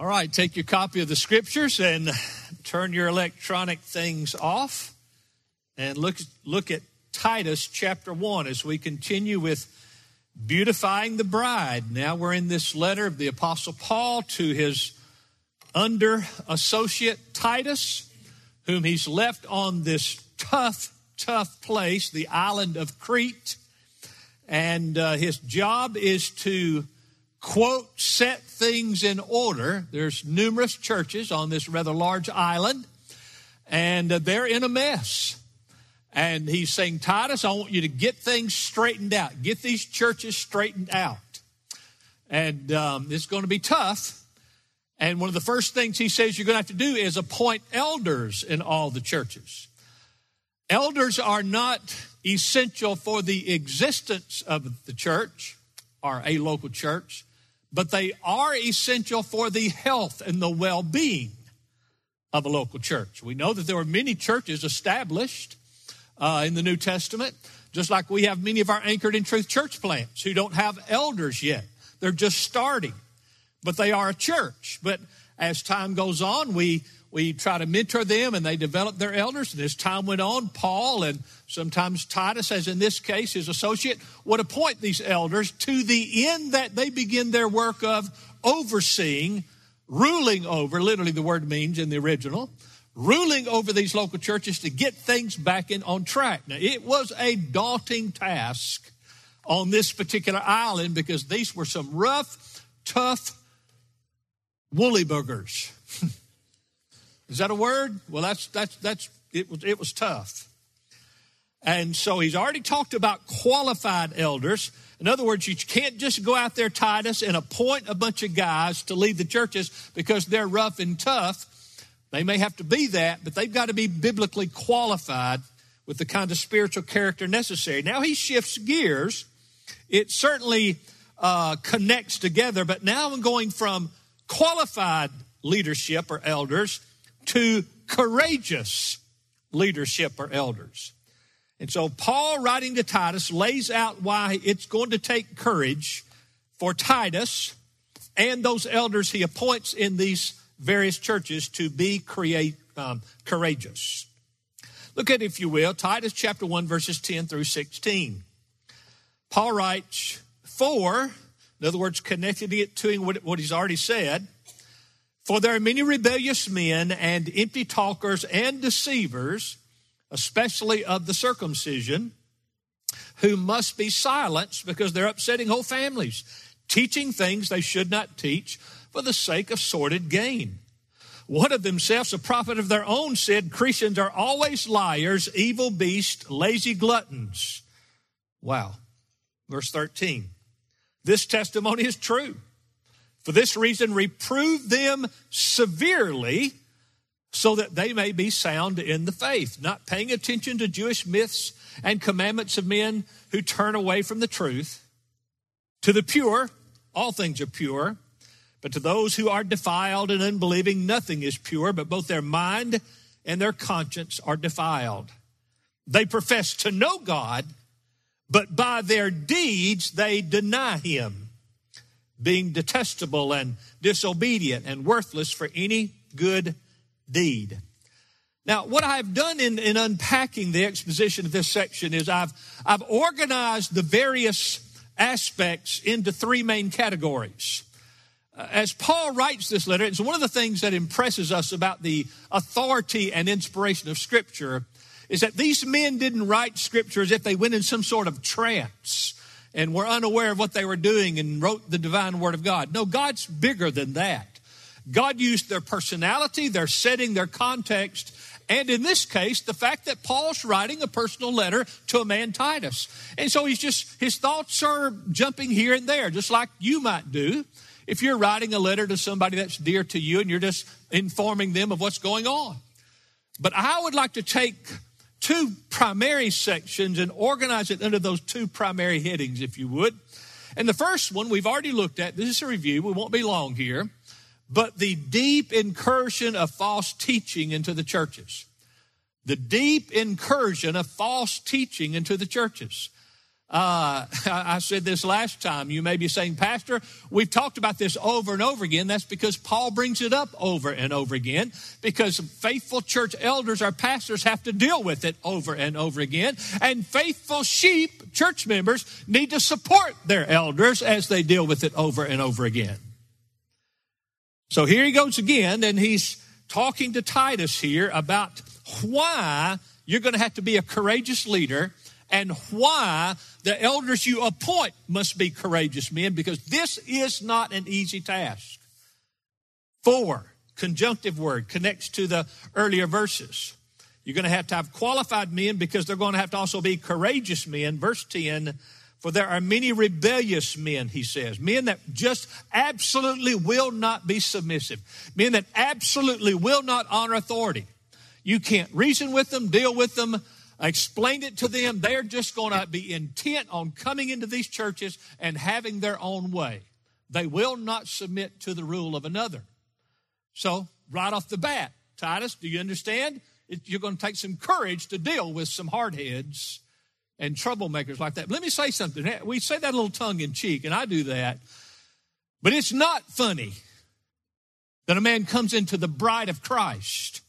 All right, take your copy of the scriptures and turn your electronic things off and look, look at Titus chapter 1 as we continue with beautifying the bride. Now we're in this letter of the Apostle Paul to his under associate Titus, whom he's left on this tough, tough place, the island of Crete. And uh, his job is to quote, set things in order. There's numerous churches on this rather large island, and uh, they're in a mess. And he's saying, Titus, I want you to get things straightened out, get these churches straightened out. And um, it's going to be tough. And one of the first things he says you're going to have to do is appoint elders in all the churches. Elders are not essential for the existence of the church or a local church but they are essential for the health and the well being of a local church. We know that there were many churches established uh, in the New Testament, just like we have many of our anchored in truth church plants who don't have elders yet. They're just starting, but they are a church. But as time goes on, we we try to mentor them and they develop their elders. And as time went on, Paul and sometimes Titus, as in this case, his associate, would appoint these elders to the end that they begin their work of overseeing, ruling over, literally the word means in the original, ruling over these local churches to get things back in on track. Now, it was a daunting task on this particular island because these were some rough, tough woolly boogers. Is that a word? Well, that's, that's, that's, it was, it was tough. And so he's already talked about qualified elders. In other words, you can't just go out there, Titus, and appoint a bunch of guys to lead the churches because they're rough and tough. They may have to be that, but they've got to be biblically qualified with the kind of spiritual character necessary. Now he shifts gears. It certainly uh, connects together, but now I'm going from qualified leadership or elders to courageous leadership or elders. And so Paul, writing to Titus, lays out why it's going to take courage for Titus and those elders he appoints in these various churches to be create, um, courageous. Look at, if you will, Titus chapter 1, verses 10 through 16. Paul writes, For, in other words, connecting it to what he's already said, for there are many rebellious men and empty talkers and deceivers, especially of the circumcision, who must be silenced because they're upsetting whole families, teaching things they should not teach for the sake of sordid gain. One of themselves, a prophet of their own, said Cretans are always liars, evil beasts, lazy gluttons. Wow. Verse 13. This testimony is true. For this reason, reprove them severely so that they may be sound in the faith, not paying attention to Jewish myths and commandments of men who turn away from the truth. To the pure, all things are pure, but to those who are defiled and unbelieving, nothing is pure, but both their mind and their conscience are defiled. They profess to know God, but by their deeds they deny Him being detestable and disobedient and worthless for any good deed. Now, what I've done in, in unpacking the exposition of this section is I've, I've organized the various aspects into three main categories. Uh, as Paul writes this letter, it's one of the things that impresses us about the authority and inspiration of Scripture is that these men didn't write Scripture as if they went in some sort of trance and were unaware of what they were doing and wrote the divine word of God. No, God's bigger than that. God used their personality, their setting, their context, and in this case, the fact that Paul's writing a personal letter to a man, Titus. And so he's just, his thoughts are jumping here and there, just like you might do if you're writing a letter to somebody that's dear to you and you're just informing them of what's going on. But I would like to take two primary sections and organize it under those two primary headings, if you would. And the first one we've already looked at. This is a review. We won't be long here. But the deep incursion of false teaching into the churches. The deep incursion of false teaching into the churches. Uh, I said this last time. You may be saying, Pastor, we've talked about this over and over again. That's because Paul brings it up over and over again because faithful church elders, our pastors, have to deal with it over and over again. And faithful sheep, church members, need to support their elders as they deal with it over and over again. So here he goes again, and he's talking to Titus here about why you're going to have to be a courageous leader and why the elders you appoint must be courageous men because this is not an easy task. For, conjunctive word connects to the earlier verses. You're going to have to have qualified men because they're going to have to also be courageous men. Verse 10, for there are many rebellious men, he says, men that just absolutely will not be submissive, men that absolutely will not honor authority. You can't reason with them, deal with them, I explained it to them. They're just going to be intent on coming into these churches and having their own way. They will not submit to the rule of another. So, right off the bat, Titus, do you understand? You're going to take some courage to deal with some hardheads and troublemakers like that. But let me say something. We say that a little tongue in cheek, and I do that. But it's not funny that a man comes into the bride of Christ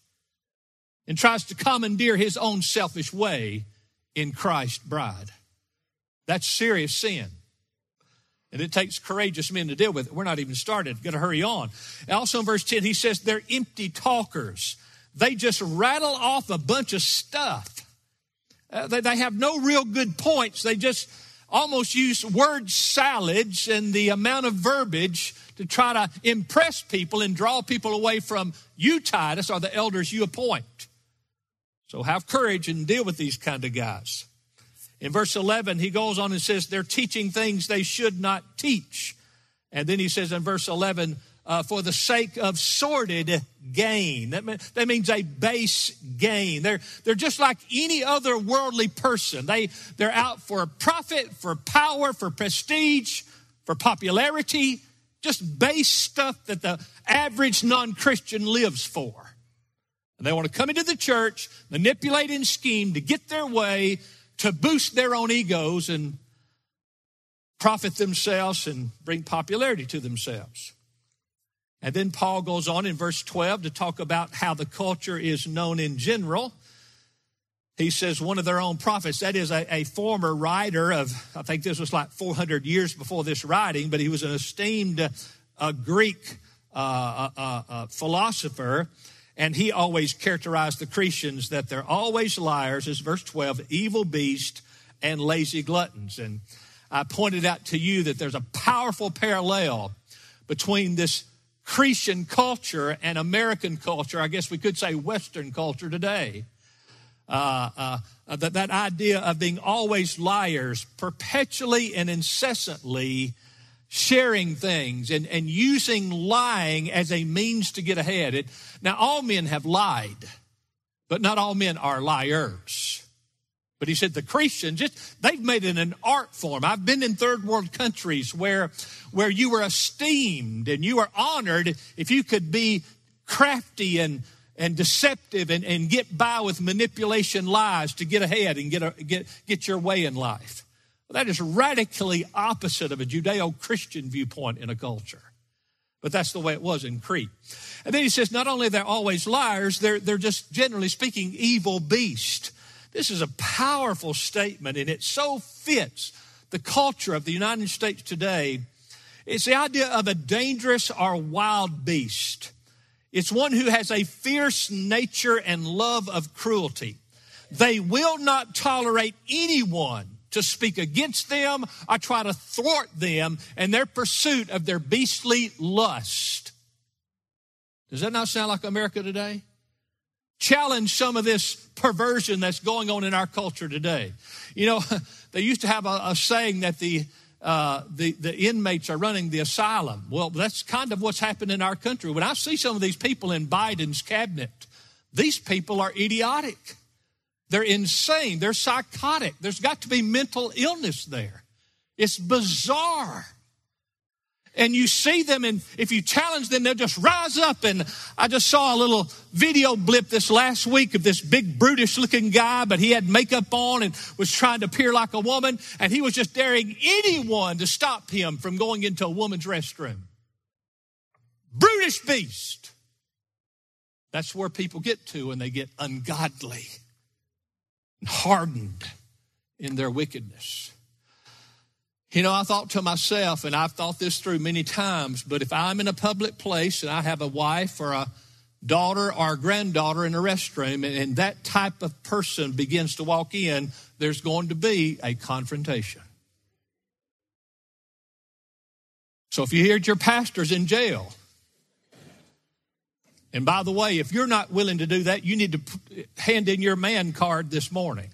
and tries to commandeer his own selfish way in Christ's bride. That's serious sin. And it takes courageous men to deal with it. We're not even started. Got to hurry on. Also in verse 10, he says they're empty talkers. They just rattle off a bunch of stuff. Uh, they, they have no real good points. They just almost use word salads and the amount of verbiage to try to impress people and draw people away from you, Titus, or the elders you appoint. So have courage and deal with these kind of guys. In verse 11, he goes on and says, they're teaching things they should not teach. And then he says in verse 11, uh, for the sake of sordid gain. That, mean, that means a base gain. They're, they're just like any other worldly person. They, they're out for profit, for power, for prestige, for popularity, just base stuff that the average non Christian lives for. And they want to come into the church, manipulate and scheme to get their way, to boost their own egos and profit themselves and bring popularity to themselves. And then Paul goes on in verse 12 to talk about how the culture is known in general. He says one of their own prophets, that is a, a, former writer of, I think this was like 400 years before this writing, but he was an esteemed uh, Greek uh, uh, uh philosopher. And he always characterized the Cretans that they're always liars, as verse 12, evil beasts and lazy gluttons. And I pointed out to you that there's a powerful parallel between this Cretan culture and American culture. I guess we could say Western culture today. Uh, uh, that, that idea of being always liars, perpetually and incessantly sharing things and, and using lying as a means to get ahead. It, now, all men have lied, but not all men are liars. But he said the Cretans, just, they've made it an art form. I've been in third world countries where, where you were esteemed and you were honored if you could be crafty and, and deceptive and, and get by with manipulation lies to get ahead and get, a, get, get your way in life. That is radically opposite of a Judeo Christian viewpoint in a culture. But that's the way it was in Crete. And then he says, not only they're always liars, they're, they're just generally speaking evil beast. This is a powerful statement and it so fits the culture of the United States today. It's the idea of a dangerous or wild beast. It's one who has a fierce nature and love of cruelty. They will not tolerate anyone to speak against them I try to thwart them and their pursuit of their beastly lust. Does that not sound like America today? Challenge some of this perversion that's going on in our culture today. You know, they used to have a, a saying that the, uh, the, the inmates are running the asylum. Well, that's kind of what's happened in our country. When I see some of these people in Biden's cabinet, these people are idiotic. They're insane. They're psychotic. There's got to be mental illness there. It's bizarre. and you see them and if you challenge them they'll just rise up and i just saw a little video blip this last week of this big brutish looking guy but he had makeup on and was trying to appear like a woman and he was just daring anyone to stop him from going into a woman's restroom brutish beast that's where people get to when they get ungodly hardened in their wickedness you know, I thought to myself, and I've thought this through many times, but if I'm in a public place and I have a wife or a daughter or a granddaughter in a restroom, and that type of person begins to walk in, there's going to be a confrontation. So if you hear your pastor's in jail, and by the way, if you're not willing to do that, you need to hand in your man card this morning.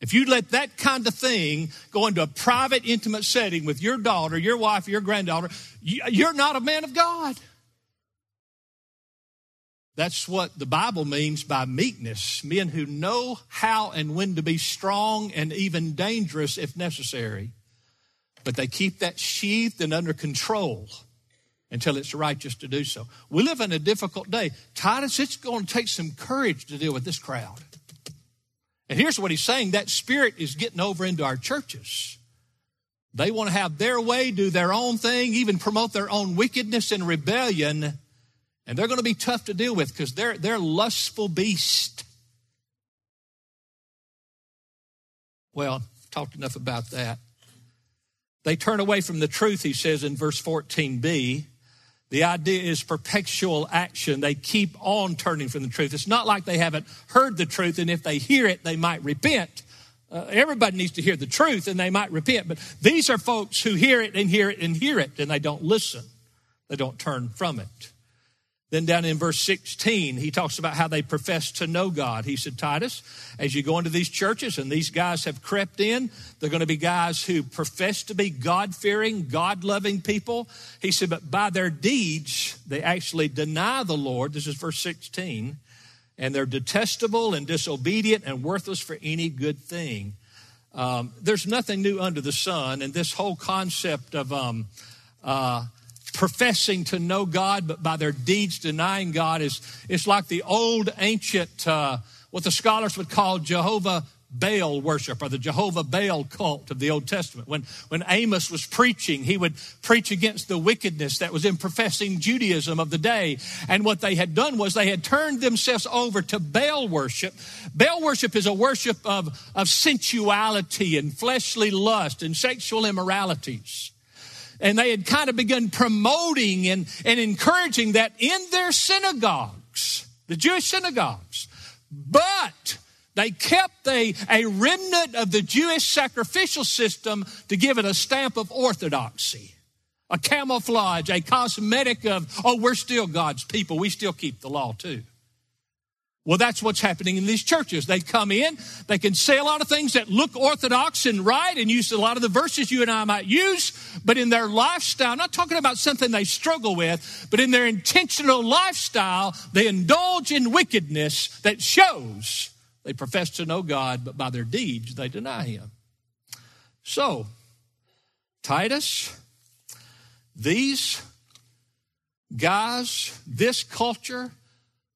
If you let that kind of thing go into a private, intimate setting with your daughter, your wife, your granddaughter, you're not a man of God. That's what the Bible means by meekness men who know how and when to be strong and even dangerous if necessary, but they keep that sheathed and under control until it's righteous to do so. We live in a difficult day. Titus, it's going to take some courage to deal with this crowd. And here's what he's saying that spirit is getting over into our churches. They want to have their way, do their own thing, even promote their own wickedness and rebellion. And they're going to be tough to deal with because they're, they're lustful beasts. Well, talked enough about that. They turn away from the truth, he says in verse 14b. The idea is perpetual action. They keep on turning from the truth. It's not like they haven't heard the truth, and if they hear it, they might repent. Uh, everybody needs to hear the truth, and they might repent. But these are folks who hear it and hear it and hear it, and they don't listen. They don't turn from it. Then down in verse 16, he talks about how they profess to know God. He said, Titus, as you go into these churches and these guys have crept in, they're going to be guys who profess to be God fearing, God loving people. He said, but by their deeds, they actually deny the Lord. This is verse 16. And they're detestable and disobedient and worthless for any good thing. Um, there's nothing new under the sun. And this whole concept of, um, uh, professing to know God, but by their deeds denying God is it's like the old ancient, uh, what the scholars would call Jehovah Baal worship or the Jehovah Baal cult of the Old Testament. When, when Amos was preaching, he would preach against the wickedness that was in professing Judaism of the day. And what they had done was they had turned themselves over to Baal worship. Baal worship is a worship of, of sensuality and fleshly lust and sexual immoralities and they had kind of begun promoting and, and encouraging that in their synagogues, the Jewish synagogues. But they kept a, a remnant of the Jewish sacrificial system to give it a stamp of orthodoxy, a camouflage, a cosmetic of, oh, we're still God's people. We still keep the law too. Well, that's what's happening in these churches. They come in, they can say a lot of things that look orthodox and right and use a lot of the verses you and I might use, but in their lifestyle, not talking about something they struggle with, but in their intentional lifestyle, they indulge in wickedness that shows they profess to know God, but by their deeds they deny Him. So, Titus, these guys, this culture,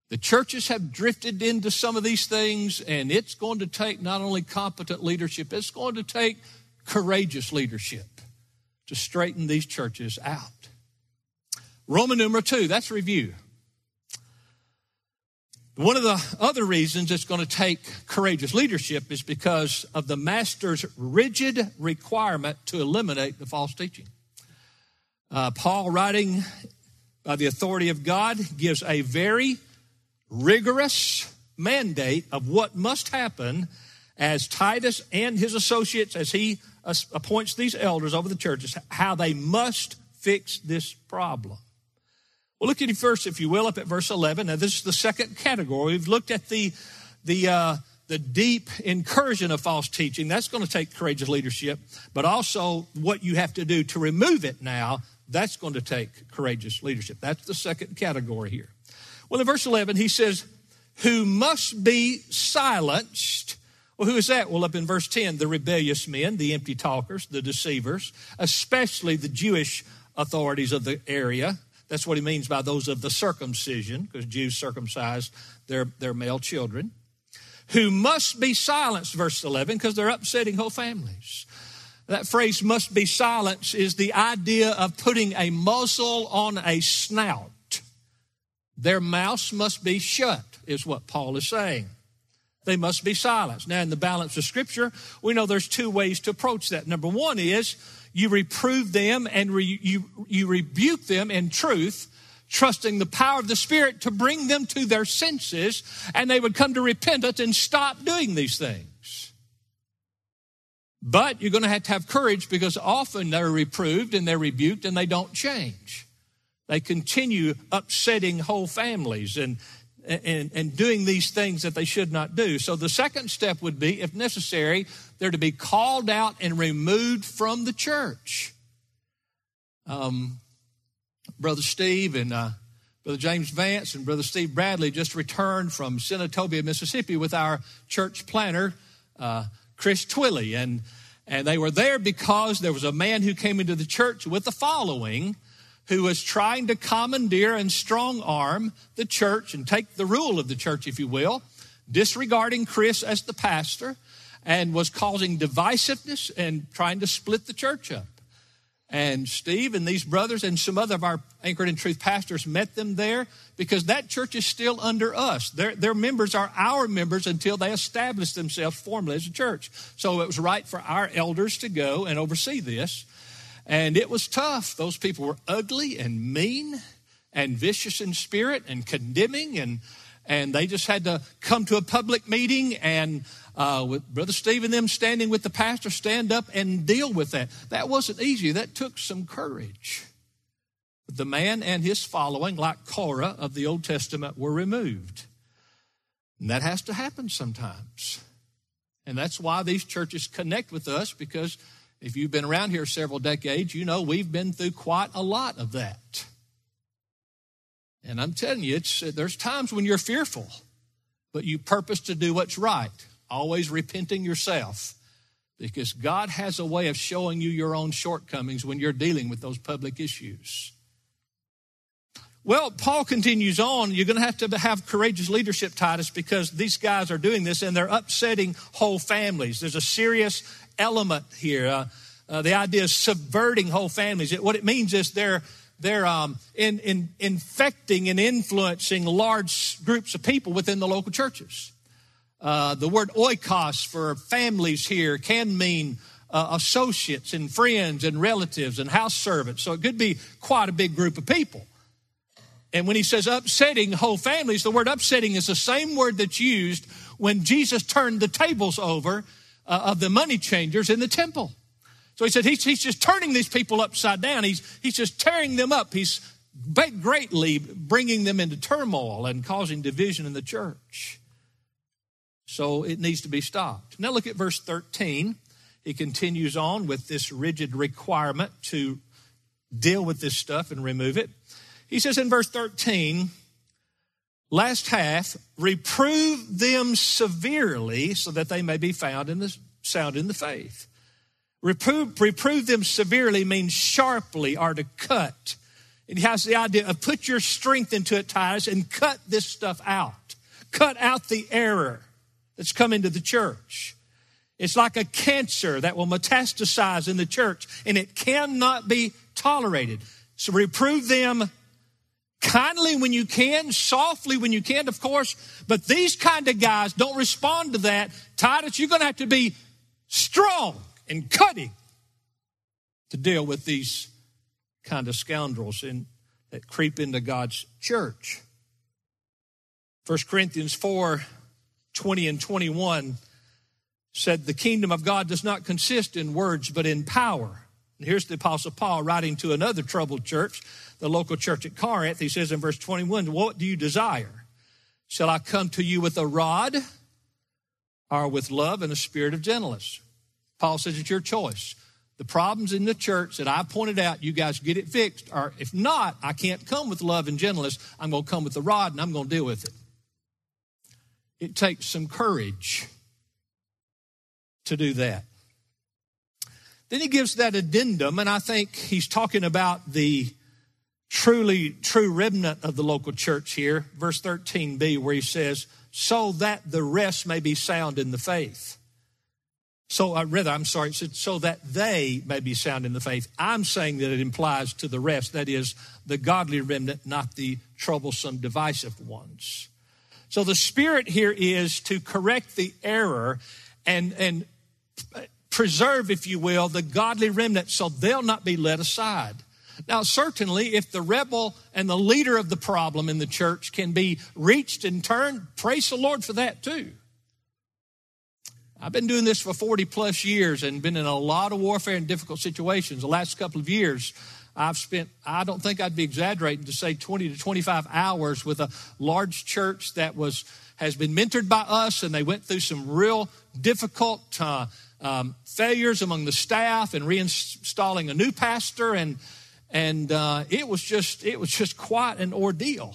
the churches have drifted into some of these things, and it's going to take not only competent leadership, it's going to take courageous leadership to straighten these churches out. Roman number two, that's review. One of the other reasons it's going to take courageous leadership is because of the master's rigid requirement to eliminate the false teaching. Uh, Paul, writing by the authority of God, gives a very rigorous mandate of what must happen as Titus and his associates, as he appoints these elders over the churches, how they must fix this problem. Well, look at it first, if you will, up at verse 11. Now, this is the second category. We've looked at the, the, uh, the deep incursion of false teaching. That's going to take courageous leadership, but also what you have to do to remove it now. That's going to take courageous leadership. That's the second category here. Well, in verse 11, he says, who must be silenced. Well, who is that? Well, up in verse 10, the rebellious men, the empty talkers, the deceivers, especially the Jewish authorities of the area. That's what he means by those of the circumcision, because Jews circumcised their, their male children, who must be silenced, verse 11, because they're upsetting whole families. That phrase must be silenced is the idea of putting a muzzle on a snout. Their mouths must be shut, is what Paul is saying. They must be silenced. Now, in the balance of Scripture, we know there's two ways to approach that. Number one is you reprove them and re, you, you rebuke them in truth, trusting the power of the Spirit to bring them to their senses, and they would come to repentance and stop doing these things. But you're going to have to have courage because often they're reproved and they're rebuked and they don't change. They continue upsetting whole families and, and, and doing these things that they should not do. So the second step would be, if necessary, they're to be called out and removed from the church. Um, Brother Steve and uh, Brother James Vance and Brother Steve Bradley just returned from Senatobia, Mississippi with our church planner, uh, Chris Twilley. And, and they were there because there was a man who came into the church with the following who was trying to commandeer and strong arm the church and take the rule of the church, if you will, disregarding Chris as the pastor and was causing divisiveness and trying to split the church up. And Steve and these brothers and some other of our Anchored in Truth pastors met them there because that church is still under us. Their, their members are our members until they establish themselves formally as a church. So it was right for our elders to go and oversee this. And it was tough. Those people were ugly and mean and vicious in spirit and condemning and and they just had to come to a public meeting and uh, with brother steve and them standing with the pastor stand up and deal with that. That wasn't easy. That took some courage. The man and his following like korah of the old testament were removed. And that has to happen sometimes. And that's why these churches connect with us because if you've been around here several decades, you know we've been through quite a lot of that. And I'm telling you, there's times when you're fearful, but you purpose to do what's right, always repenting yourself, because God has a way of showing you your own shortcomings when you're dealing with those public issues. Well, Paul continues on. You're going to have to have courageous leadership, Titus, because these guys are doing this and they're upsetting whole families. There's a serious element here. Uh, uh, the idea of subverting whole families. What it means is they're they're um, in, in, infecting and influencing large groups of people within the local churches. Uh, the word oikos for families here can mean uh, associates and friends and relatives and house servants. So it could be quite a big group of people. And when he says upsetting whole families, the word upsetting is the same word that's used when Jesus turned the tables over uh, of the money changers in the temple. So he said he's, he's just turning these people upside down. He's, he's just tearing them up. He's greatly bringing them into turmoil and causing division in the church. So it needs to be stopped. Now look at verse 13. He continues on with this rigid requirement to deal with this stuff and remove it. He says in verse 13, last half, reprove them severely so that they may be found in the sound in the faith. Reprove, reprove them severely means sharply or to cut. It has the idea of put your strength into it, Titus, and cut this stuff out. Cut out the error that's come into the church. It's like a cancer that will metastasize in the church, and it cannot be tolerated. So reprove them kindly when you can, softly when you can, of course. But these kind of guys don't respond to that. Titus, you're going to have to be strong and cutting to deal with these kind of scoundrels in, that creep into God's church. 1 Corinthians 4 20 and 21 said, The kingdom of God does not consist in words, but in power. And here's the Apostle Paul writing to another troubled church the local church at Corinth, he says in verse 21, What do you desire? Shall I come to you with a rod or with love and a spirit of gentleness? Paul says it's your choice. The problems in the church that I pointed out, you guys get it fixed. Or if not, I can't come with love and gentleness. I'm going to come with the rod and I'm going to deal with it. It takes some courage to do that. Then he gives that addendum, and I think he's talking about the truly true remnant of the local church here, verse 13b, where he says, so that the rest may be sound in the faith. So, uh, rather, I'm sorry, so that they may be sound in the faith. I'm saying that it implies to the rest, that is, the godly remnant, not the troublesome, divisive ones. So the spirit here is to correct the error and, and preserve, if you will, the godly remnant so they'll not be led aside. Now, certainly, if the rebel and the leader of the problem in the church can be reached and turned, praise the Lord for that too. I've been doing this for 40 plus years and been in a lot of warfare and difficult situations. The last couple of years, I've spent, I don't think I'd be exaggerating to say 20 to 25 hours with a large church that was, has been mentored by us and they went through some real difficult uh, um, failures among the staff and reinstalling a new pastor and, and uh, it was just, it was just quite an ordeal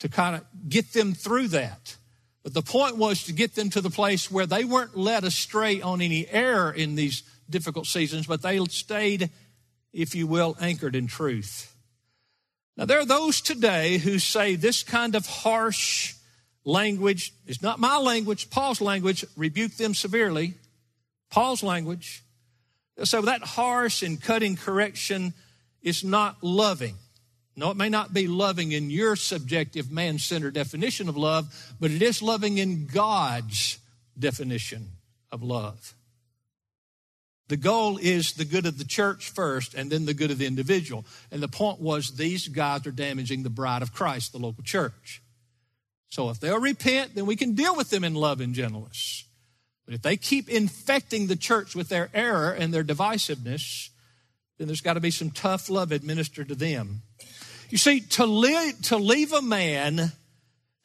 to kind of get them through that. But the point was to get them to the place where they weren't led astray on any error in these difficult seasons, but they stayed, if you will, anchored in truth. Now, there are those today who say this kind of harsh language is not my language, Paul's language, rebuke them severely. Paul's language. So that harsh and cutting correction is not loving. No, it may not be loving in your subjective man centered definition of love, but it is loving in God's definition of love. The goal is the good of the church first and then the good of the individual. And the point was these guys are damaging the bride of Christ, the local church. So if they'll repent, then we can deal with them in love and gentleness. But if they keep infecting the church with their error and their divisiveness, then there's got to be some tough love administered to them. You see, to, leave, to leave a man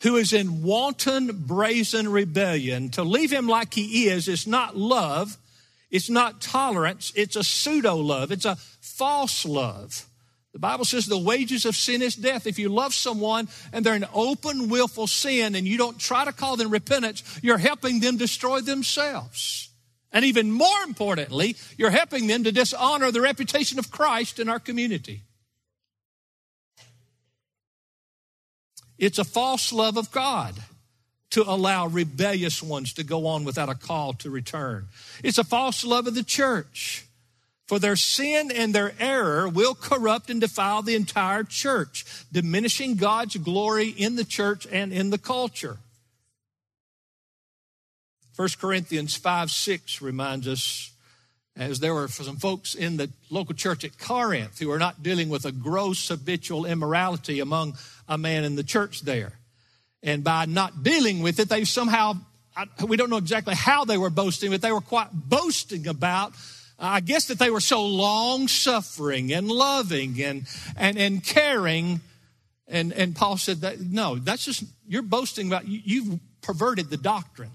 who is in wanton, brazen rebellion, to leave him like he is, is not love. It's not tolerance. It's a pseudo love. It's a false love. The Bible says the wages of sin is death. If you love someone and they're in open, willful sin and you don't try to call them repentance, you're helping them destroy themselves. And even more importantly, you're helping them to dishonor the reputation of Christ in our community. It's a false love of God to allow rebellious ones to go on without a call to return. It's a false love of the church. For their sin and their error will corrupt and defile the entire church, diminishing God's glory in the church and in the culture. 1 Corinthians 5 6 reminds us, as there were some folks in the local church at Corinth who are not dealing with a gross habitual immorality among a man in the church there. And by not dealing with it, they somehow, we don't know exactly how they were boasting, but they were quite boasting about I guess that they were so long suffering and loving and, and, and caring. And, and Paul said that, no, that's just, you're boasting about, you, you've perverted the doctrine.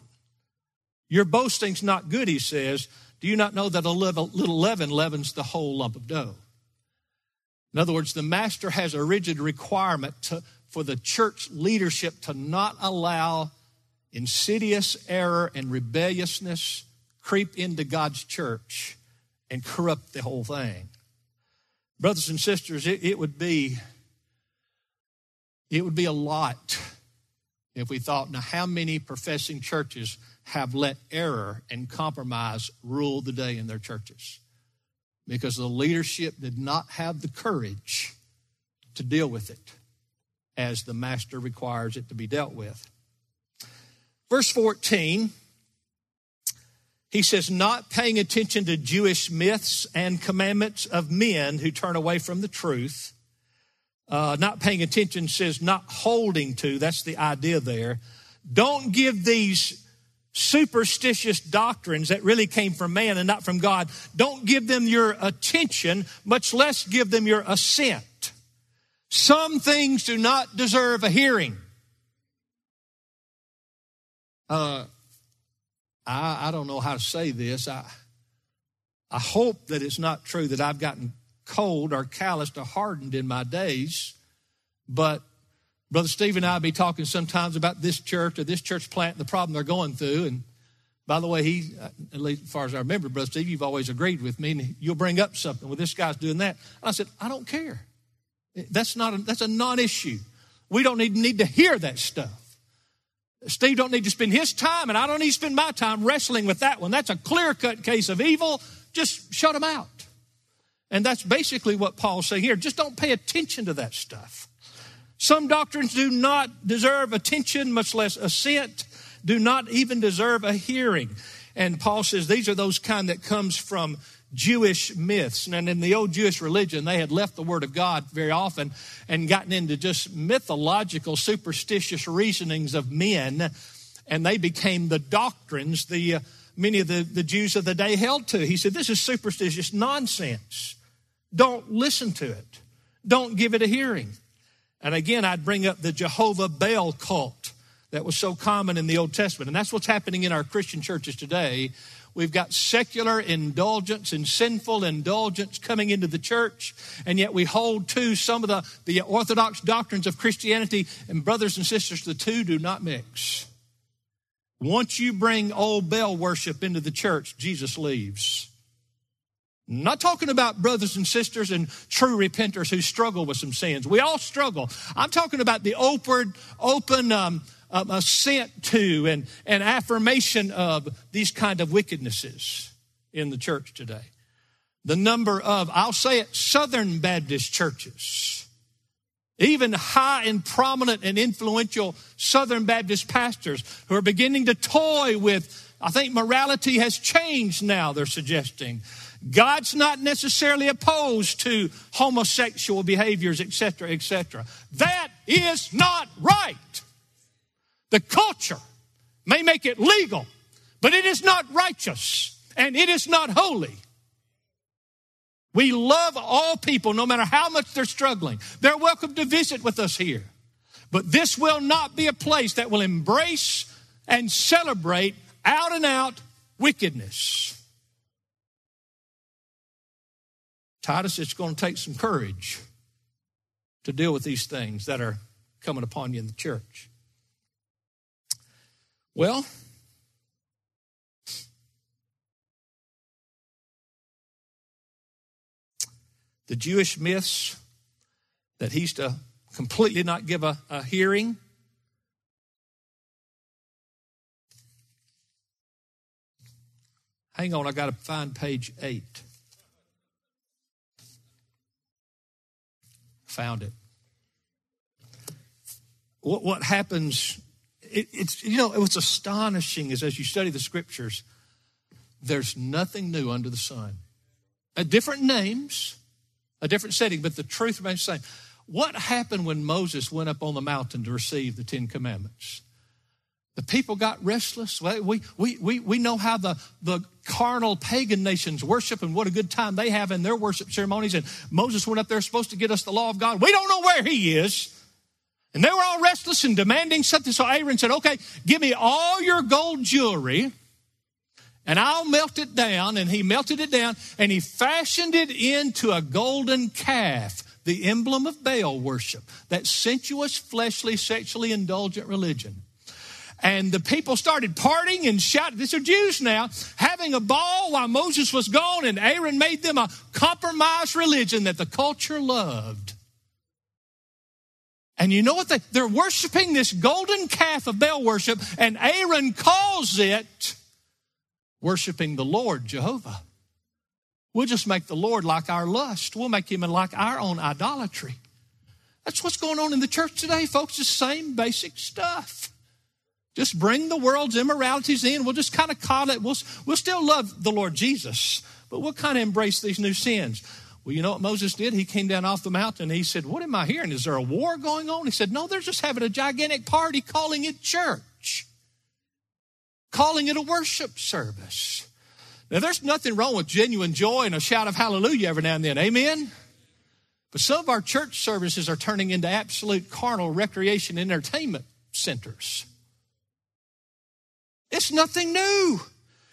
Your boasting's not good, he says. Do you not know that a little, leaven leavens the whole lump of dough? In other words, the master has a rigid requirement to, for the church leadership to not allow insidious error and rebelliousness creep into God's church and corrupt the whole thing. Brothers and sisters, it, it would be it would be a lot if we thought, now how many professing churches have let error and compromise rule the day in their churches? because the leadership did not have the courage to deal with it as the master requires it to be dealt with. Verse 14, he says, not paying attention to Jewish myths and commandments of men who turn away from the truth. Uh, not paying attention says not holding to, that's the idea there. Don't give these superstitious doctrines that really came from man and not from God, don't give them your attention, much less give them your assent. Some things do not deserve a hearing. Uh, I, I don't know how to say this. I, I hope that it's not true that I've gotten cold or calloused or hardened in my days, but Brother Steve and I be talking sometimes about this church or this church plant and the problem they're going through. And By the way, he, at least as far as I remember, Brother Steve, you've always agreed with me, and you'll bring up something. Well, this guy's doing that. And I said, I don't care. That's not a, that's a non-issue. We don't need, need to hear that stuff. Steve don't need to spend his time, and I don't need to spend my time wrestling with that one. That's a clear-cut case of evil. Just shut him out. And that's basically what Paul's saying here. Just don't pay attention to that stuff. Some doctrines do not deserve attention, much less assent, do not even deserve a hearing. And Paul says these are those kind that comes from Jewish myths. And in the old Jewish religion, they had left the Word of God very often and gotten into just mythological, superstitious reasonings of men. And they became the doctrines the uh, many of the, the Jews of the day held to. He said, This is superstitious nonsense. Don't listen to it. Don't give it a hearing. And again, I'd bring up the Jehovah Baal cult that was so common in the Old Testament. And that's what's happening in our Christian churches today. We've got secular indulgence and sinful indulgence coming into the church, and yet we hold to some of the, the orthodox doctrines of Christianity. And, brothers and sisters, the two do not mix. Once you bring old Baal worship into the church, Jesus leaves. Not talking about brothers and sisters and true repenters who struggle with some sins. We all struggle. I'm talking about the open, open um, um, assent to and, and affirmation of these kind of wickednesses in the church today. The number of, I'll say it, Southern Baptist churches, even high and prominent and influential Southern Baptist pastors who are beginning to toy with, I think morality has changed now, they're suggesting God's not necessarily opposed to homosexual behaviors, etc., etc. That is not right. The culture may make it legal, but it is not righteous and it is not holy. We love all people, no matter how much they're struggling. They're welcome to visit with us here. But this will not be a place that will embrace and celebrate out and out wickedness. Titus, it's going to take some courage to deal with these things that are coming upon you in the church. Well, the Jewish myths that he's to completely not give a, a hearing. Hang on, I got to find page eight. found it. What, what happens, it, it's, you know, what's astonishing is as you study the scriptures, there's nothing new under the sun. A different names, a different setting, but the truth remains the same. What happened when Moses went up on the mountain to receive the Ten Commandments? The people got restless. We, we, we, we know how the, the carnal pagan nations worship and what a good time they have in their worship ceremonies. And Moses went up there supposed to get us the law of God. We don't know where he is. And they were all restless and demanding something. So Aaron said, okay, give me all your gold jewelry and I'll melt it down. And he melted it down and he fashioned it into a golden calf, the emblem of Baal worship, that sensuous, fleshly, sexually indulgent religion. And the people started partying and shouting. These are Jews now, having a ball while Moses was gone, and Aaron made them a compromised religion that the culture loved. And you know what? They, they're worshiping this golden calf of Baal worship, and Aaron calls it worshiping the Lord, Jehovah. We'll just make the Lord like our lust. We'll make him like our own idolatry. That's what's going on in the church today, folks. The same basic stuff. Just bring the world's immoralities in. We'll just kind of call it. We'll, we'll still love the Lord Jesus, but we'll kind of embrace these new sins. Well, you know what Moses did? He came down off the mountain. And he said, What am I hearing? Is there a war going on? He said, No, they're just having a gigantic party calling it church, calling it a worship service. Now, there's nothing wrong with genuine joy and a shout of hallelujah every now and then. Amen? But some of our church services are turning into absolute carnal recreation entertainment centers. It's nothing new.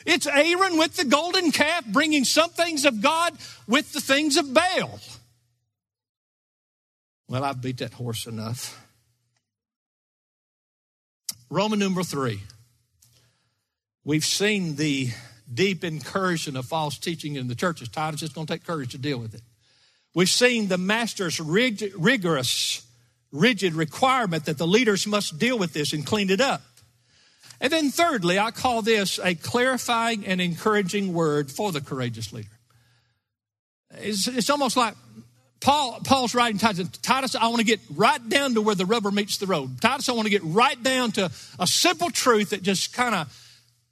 It's Aaron with the golden calf bringing some things of God with the things of Baal. Well, I've beat that horse enough. Roman number three. We've seen the deep incursion of false teaching in the churches. Titus, it's going to take courage to deal with it. We've seen the master's rig- rigorous, rigid requirement that the leaders must deal with this and clean it up. And then, thirdly, I call this a clarifying and encouraging word for the courageous leader. It's, it's almost like Paul, Paul's writing Titus, Titus, I want to get right down to where the rubber meets the road. Titus, I want to get right down to a simple truth that just kind of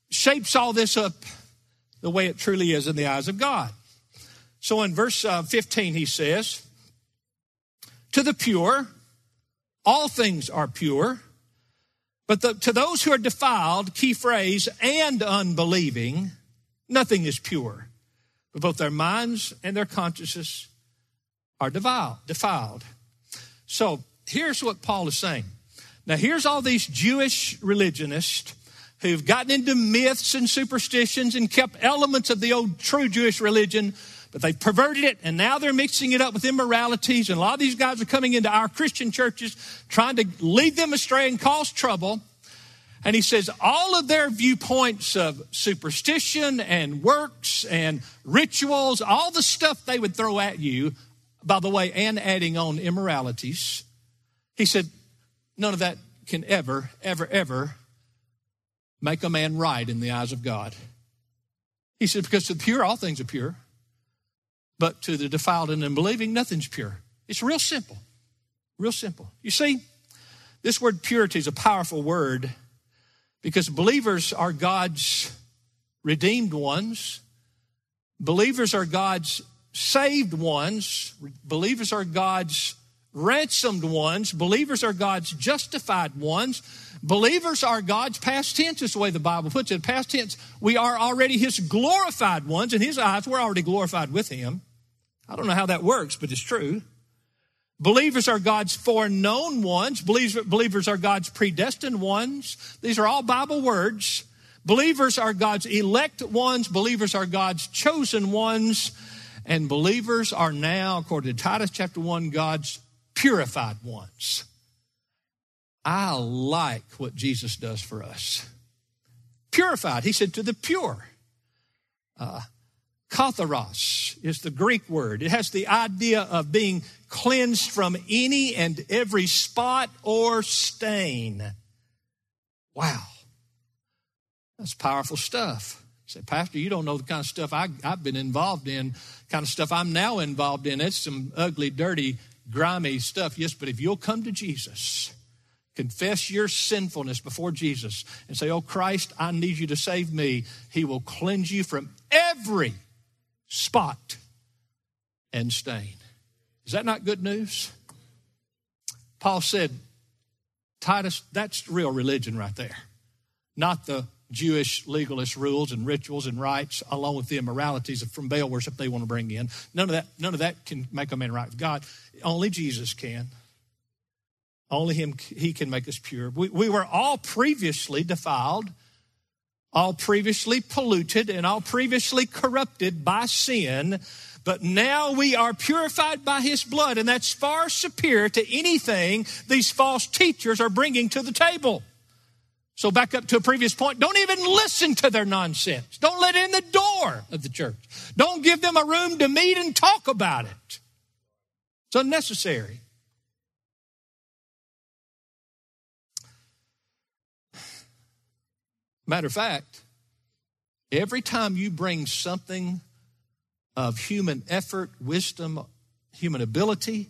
shapes all this up the way it truly is in the eyes of God. So in verse uh, 15, he says, To the pure, all things are pure, but the, to those who are defiled, key phrase, and unbelieving, nothing is pure. But both their minds and their consciences are defiled. defiled. So here's what Paul is saying. Now, here's all these Jewish religionists who've gotten into myths and superstitions and kept elements of the old true Jewish religion, but they've perverted it and now they're mixing it up with immoralities. And a lot of these guys are coming into our Christian churches trying to lead them astray and cause trouble. And he says all of their viewpoints of superstition and works and rituals, all the stuff they would throw at you, by the way, and adding on immoralities, he said, none of that can ever, ever, ever make a man right in the eyes of God. He said, because to the pure, all things are pure. But to the defiled and unbelieving, nothing's pure. It's real simple. Real simple. You see, this word purity is a powerful word because believers are God's redeemed ones. Believers are God's saved ones. Believers are God's ransomed ones. Believers are God's justified ones. Believers are God's past tense, is the way the Bible puts it. Past tense, we are already His glorified ones. In His eyes, we're already glorified with Him. I don't know how that works, but it's true. Believers are God's foreknown ones. Believers are God's predestined ones. These are all Bible words. Believers are God's elect ones. Believers are God's chosen ones. And believers are now, according to Titus chapter 1, God's purified ones. I like what Jesus does for us. Purified, he said, to the pure. Uh, katharos is the Greek word. It has the idea of being cleansed from any and every spot or stain. Wow. That's powerful stuff. Say, Pastor, you don't know the kind of stuff I, have been involved in, kind of stuff I'm now involved in. It's some ugly, dirty, grimy stuff. Yes, but if you'll come to Jesus, confess your sinfulness before Jesus and say, Oh Christ, I need you to save me, He will cleanse you from every spot and stain. Is that not good news? Paul said, Titus, that's real religion right there. Not the Jewish legalist rules and rituals and rites, along with the immoralities from Baal worship they want to bring in. None of that, none of that can make a man right with God. Only Jesus can. Only him, he can make us pure. We, we were all previously defiled, all previously polluted, and all previously corrupted by sin. But now we are purified by his blood, and that's far superior to anything these false teachers are bringing to the table. So, back up to a previous point, don't even listen to their nonsense. Don't let in the door of the church. Don't give them a room to meet and talk about it. It's unnecessary. Matter of fact, every time you bring something of human effort, wisdom, human ability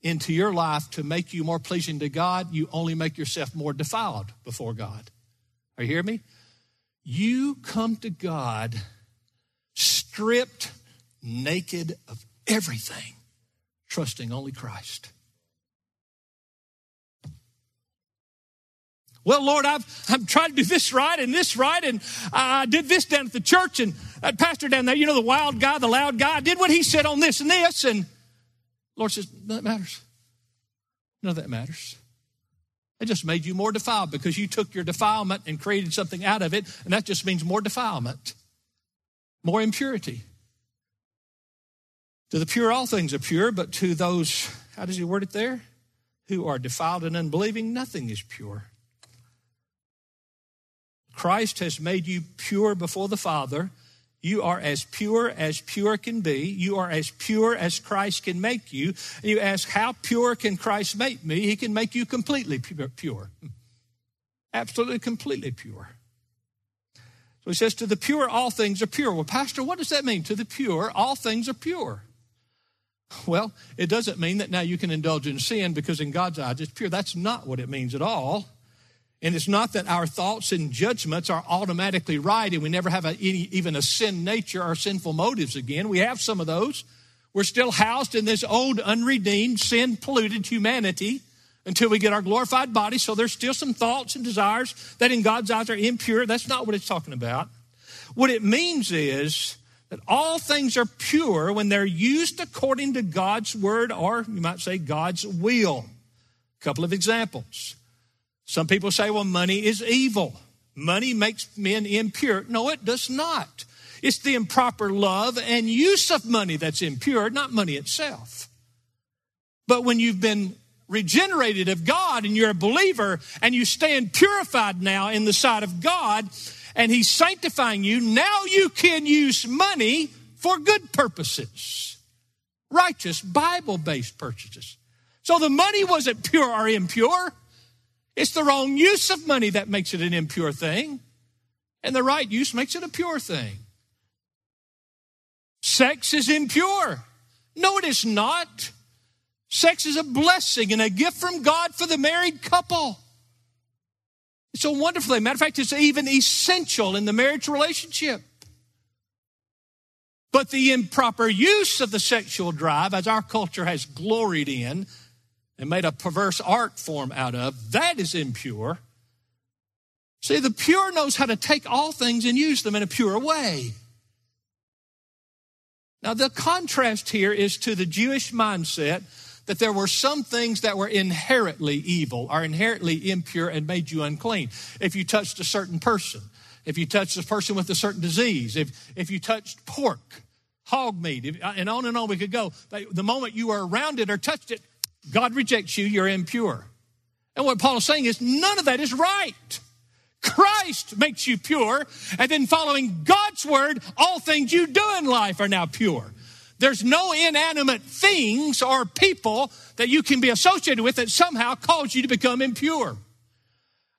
into your life to make you more pleasing to God, you only make yourself more defiled before God. Are you hearing me? You come to God stripped, naked of everything, trusting only Christ. Well, Lord, I've, I've tried to do this right and this right, and I did this down at the church, and that pastor down there, you know, the wild guy, the loud guy, I did what he said on this and this, and Lord says, none that matters. None of that matters. It just made you more defiled because you took your defilement and created something out of it, and that just means more defilement, more impurity. To the pure, all things are pure, but to those, how does he word it there? Who are defiled and unbelieving, nothing is pure. Christ has made you pure before the Father. You are as pure as pure can be. You are as pure as Christ can make you. And you ask, How pure can Christ make me? He can make you completely pure. Absolutely, completely pure. So he says, To the pure, all things are pure. Well, Pastor, what does that mean? To the pure, all things are pure. Well, it doesn't mean that now you can indulge in sin because in God's eyes it's pure. That's not what it means at all. And it's not that our thoughts and judgments are automatically right and we never have a, any, even a sin nature or sinful motives again. We have some of those. We're still housed in this old, unredeemed, sin polluted humanity until we get our glorified body. So there's still some thoughts and desires that in God's eyes are impure. That's not what it's talking about. What it means is that all things are pure when they're used according to God's word or you might say God's will. A couple of examples. Some people say, well, money is evil. Money makes men impure. No, it does not. It's the improper love and use of money that's impure, not money itself. But when you've been regenerated of God and you're a believer and you stand purified now in the sight of God, and He's sanctifying you, now you can use money for good purposes, righteous, Bible based purchases. So the money wasn't pure or impure. It's the wrong use of money that makes it an impure thing, and the right use makes it a pure thing. Sex is impure. No, it is not. Sex is a blessing and a gift from God for the married couple. It's a wonderful thing. Matter of fact, it's even essential in the marriage relationship. But the improper use of the sexual drive, as our culture has gloried in and made a perverse art form out of, that is impure. See, the pure knows how to take all things and use them in a pure way. Now, the contrast here is to the Jewish mindset that there were some things that were inherently evil or inherently impure and made you unclean. If you touched a certain person, if you touched a person with a certain disease, if, if you touched pork, hog meat, if, and on and on we could go. The moment you were around it or touched it, God rejects you, you're impure. And what Paul is saying is none of that is right. Christ makes you pure, and then following God's word, all things you do in life are now pure. There's no inanimate things or people that you can be associated with that somehow cause you to become impure.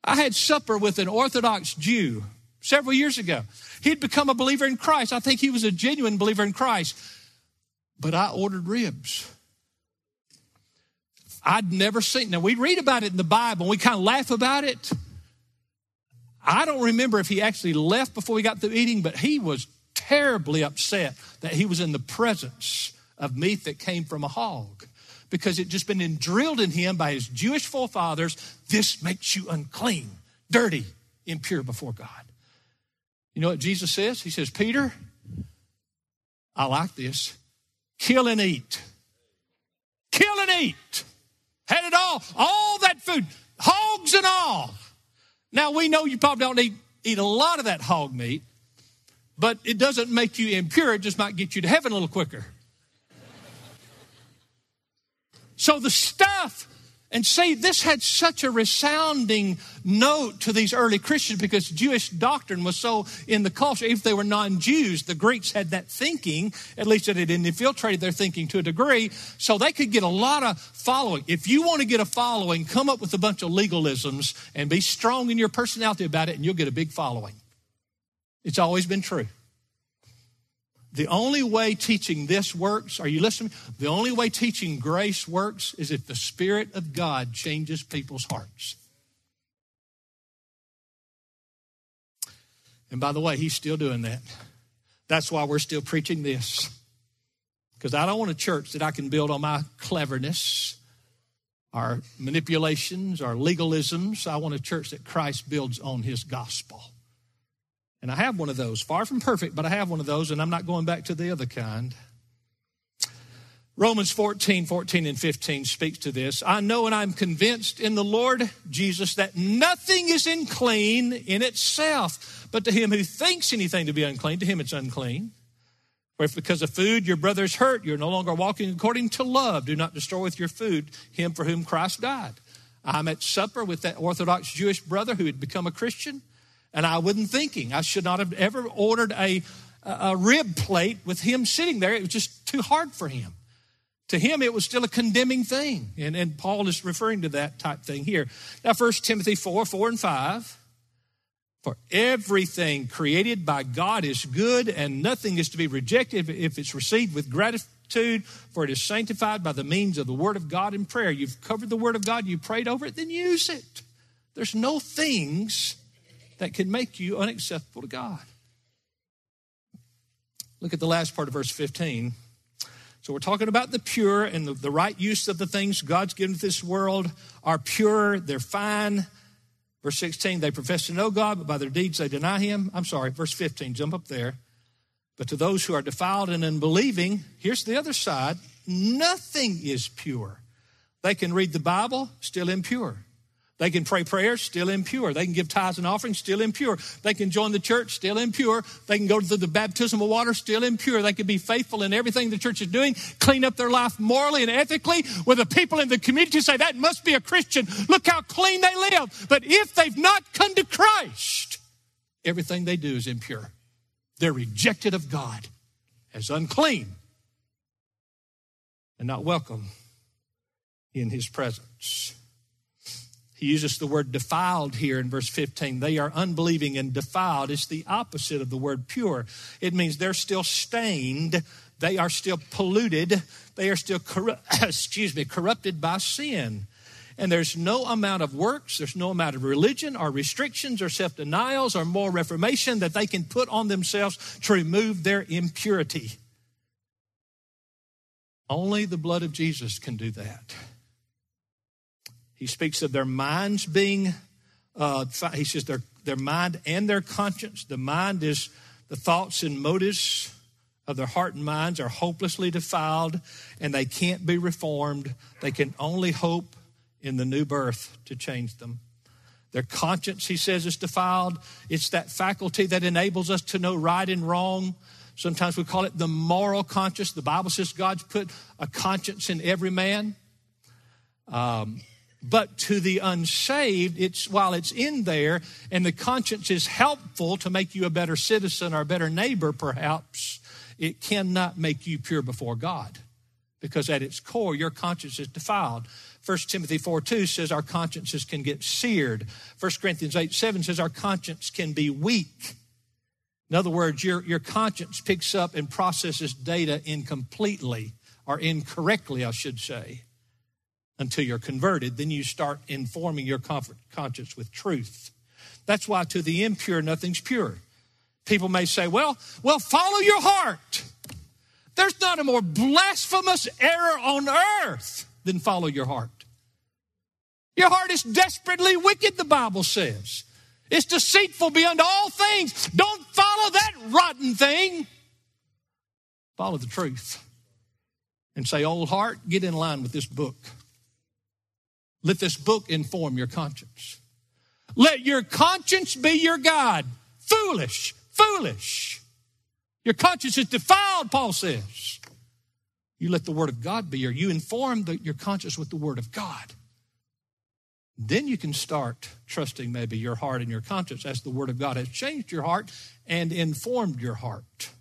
I had supper with an Orthodox Jew several years ago. He'd become a believer in Christ. I think he was a genuine believer in Christ. But I ordered ribs. I'd never seen. Now we read about it in the Bible. and We kind of laugh about it. I don't remember if he actually left before we got through eating, but he was terribly upset that he was in the presence of meat that came from a hog because it just been drilled in him by his Jewish forefathers this makes you unclean, dirty, impure before God. You know what Jesus says? He says, Peter, I like this. Kill and eat. Kill and eat. Had it all. All that food, hogs and all. Now we know you probably don't eat, eat a lot of that hog meat, but it doesn't make you impure, it just might get you to heaven a little quicker. So the stuff, and see, this had such a resounding note to these early Christians because Jewish doctrine was so in the culture. If they were non Jews, the Greeks had that thinking, at least it had infiltrated their thinking to a degree, so they could get a lot of following. If you want to get a following, come up with a bunch of legalisms and be strong in your personality about it, and you'll get a big following. It's always been true. The only way teaching this works, are you listening? The only way teaching grace works is if the Spirit of God changes people's hearts. And by the way, He's still doing that. That's why we're still preaching this. Because I don't want a church that I can build on my cleverness, our manipulations, our legalisms. I want a church that Christ builds on His gospel. And I have one of those. Far from perfect, but I have one of those, and I'm not going back to the other kind. Romans 14, 14, and 15 speaks to this. I know and I'm convinced in the Lord Jesus that nothing is unclean in itself, but to him who thinks anything to be unclean, to him it's unclean. For if because of food your brother is hurt, you're no longer walking according to love, do not destroy with your food him for whom Christ died. I'm at supper with that Orthodox Jewish brother who had become a Christian. And I wasn't thinking. I should not have ever ordered a, a rib plate with him sitting there. It was just too hard for him. To him, it was still a condemning thing. And, and Paul is referring to that type thing here. Now, 1 Timothy 4 4 and 5. For everything created by God is good, and nothing is to be rejected if it's received with gratitude, for it is sanctified by the means of the Word of God in prayer. You've covered the Word of God, you prayed over it, then use it. There's no things that can make you unacceptable to God. Look at the last part of verse 15. So we're talking about the pure and the, the right use of the things God's given to this world are pure, they're fine. Verse 16, they profess to know God, but by their deeds they deny him. I'm sorry, verse 15, jump up there. But to those who are defiled and unbelieving, here's the other side nothing is pure. They can read the Bible, still impure. They can pray prayers, still impure. They can give tithes and offerings, still impure. They can join the church, still impure. They can go to the baptismal water, still impure. They can be faithful in everything the church is doing, clean up their life morally and ethically, where the people in the community say, that must be a Christian. Look how clean they live. But if they've not come to Christ, everything they do is impure. They're rejected of God as unclean and not welcome in his presence. He uses the word defiled here in verse 15. They are unbelieving and defiled. It's the opposite of the word pure. It means they're still stained, they are still polluted, they are still corru- excuse me, corrupted by sin. And there's no amount of works, there's no amount of religion or restrictions or self denials or moral reformation that they can put on themselves to remove their impurity. Only the blood of Jesus can do that. He speaks of their minds being, uh, he says their, their mind and their conscience. The mind is the thoughts and motives of their heart and minds are hopelessly defiled and they can't be reformed. They can only hope in the new birth to change them. Their conscience, he says, is defiled. It's that faculty that enables us to know right and wrong. Sometimes we call it the moral conscience. The Bible says God's put a conscience in every man. Um, but to the unsaved, it's while it's in there and the conscience is helpful to make you a better citizen or a better neighbor, perhaps, it cannot make you pure before God. Because at its core, your conscience is defiled. 1 Timothy 4 2 says our consciences can get seared. 1 Corinthians 8 7 says our conscience can be weak. In other words, your, your conscience picks up and processes data incompletely or incorrectly, I should say until you're converted. Then you start informing your conscience with truth. That's why to the impure, nothing's pure. People may say, well, well, follow your heart. There's not a more blasphemous error on earth than follow your heart. Your heart is desperately wicked, the Bible says. It's deceitful beyond all things. Don't follow that rotten thing. Follow the truth. And say, old heart, get in line with this book. Let this book inform your conscience. Let your conscience be your guide. Foolish, foolish. Your conscience is defiled, Paul says. You let the Word of God be your, you inform the, your conscience with the Word of God. Then you can start trusting maybe your heart and your conscience as the Word of God has changed your heart and informed your heart.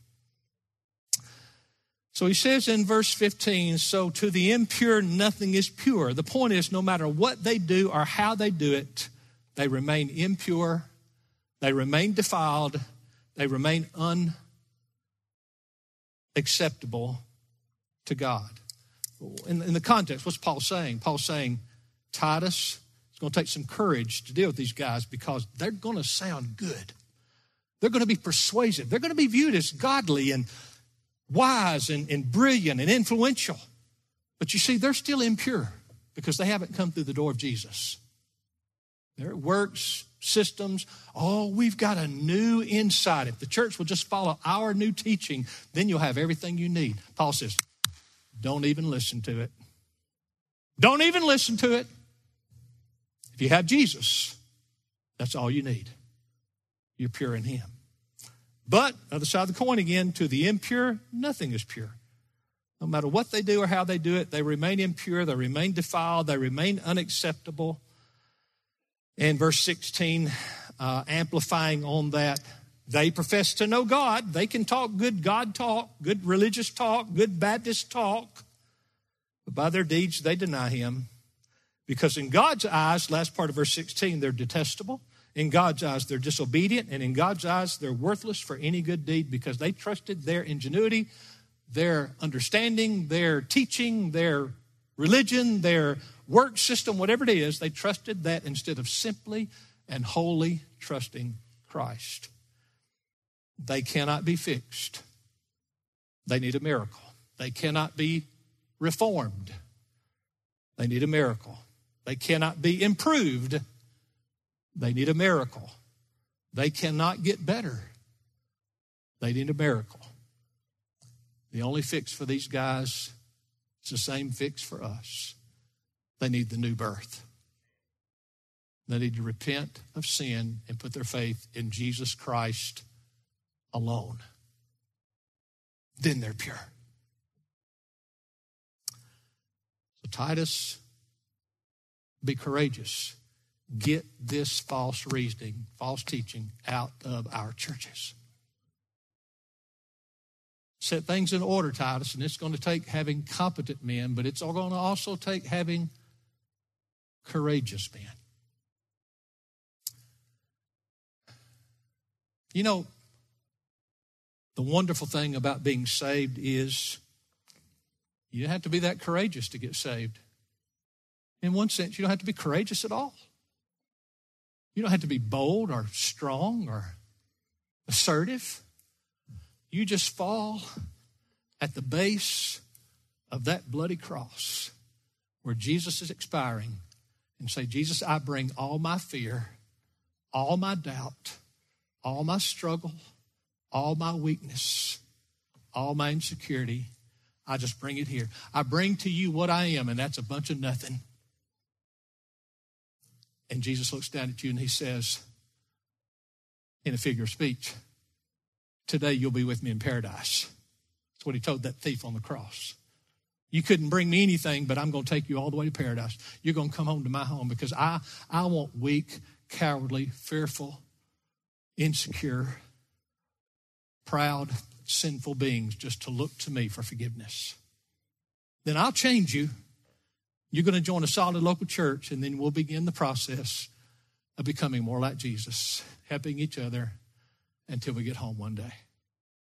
So he says in verse 15, so to the impure, nothing is pure. The point is, no matter what they do or how they do it, they remain impure, they remain defiled, they remain unacceptable to God. In, in the context, what's Paul saying? Paul's saying, Titus, it's going to take some courage to deal with these guys because they're going to sound good. They're going to be persuasive. They're going to be viewed as godly and wise and, and brilliant and influential. But you see, they're still impure because they haven't come through the door of Jesus. Their works, systems, oh, we've got a new insight. If the church will just follow our new teaching, then you'll have everything you need. Paul says, don't even listen to it. Don't even listen to it. If you have Jesus, that's all you need. You're pure in Him. But, other side of the coin again, to the impure, nothing is pure. No matter what they do or how they do it, they remain impure, they remain defiled, they remain unacceptable. And verse 16, uh, amplifying on that. They profess to know God. They can talk good God talk, good religious talk, good Baptist talk. But by their deeds, they deny Him. Because in God's eyes, last part of verse 16, they're detestable. In God's eyes, they're disobedient. And in God's eyes, they're worthless for any good deed because they trusted their ingenuity, their understanding, their teaching, their religion, their work system, whatever it is, they trusted that instead of simply and wholly trusting Christ. They cannot be fixed. They need a miracle. They cannot be reformed. They need a miracle. They cannot be improved. They need a miracle. They cannot get better. They need a miracle. The only fix for these guys is the same fix for us. They need the new birth. They need to repent of sin and put their faith in Jesus Christ alone. Then they're pure. So, Titus, be courageous. Get this false reasoning, false teaching out of our churches. Set things in order, Titus, and it's going to take having competent men, but it's going to also take having courageous men. You know, the wonderful thing about being saved is you don't have to be that courageous to get saved. In one sense, you don't have to be courageous at all. You don't have to be bold or strong or assertive. You just fall at the base of that bloody cross where Jesus is expiring and say, Jesus, I bring all my fear, all my doubt, all my struggle, all my weakness, all my insecurity. I just bring it here. I bring to you what I am, and that's a bunch of nothing. And Jesus looks down at you and he says, in a figure of speech, Today you'll be with me in paradise. That's what he told that thief on the cross. You couldn't bring me anything, but I'm going to take you all the way to paradise. You're going to come home to my home because I, I want weak, cowardly, fearful, insecure, proud, sinful beings just to look to me for forgiveness. Then I'll change you. You're going to join a solid local church, and then we'll begin the process of becoming more like Jesus, helping each other until we get home one day.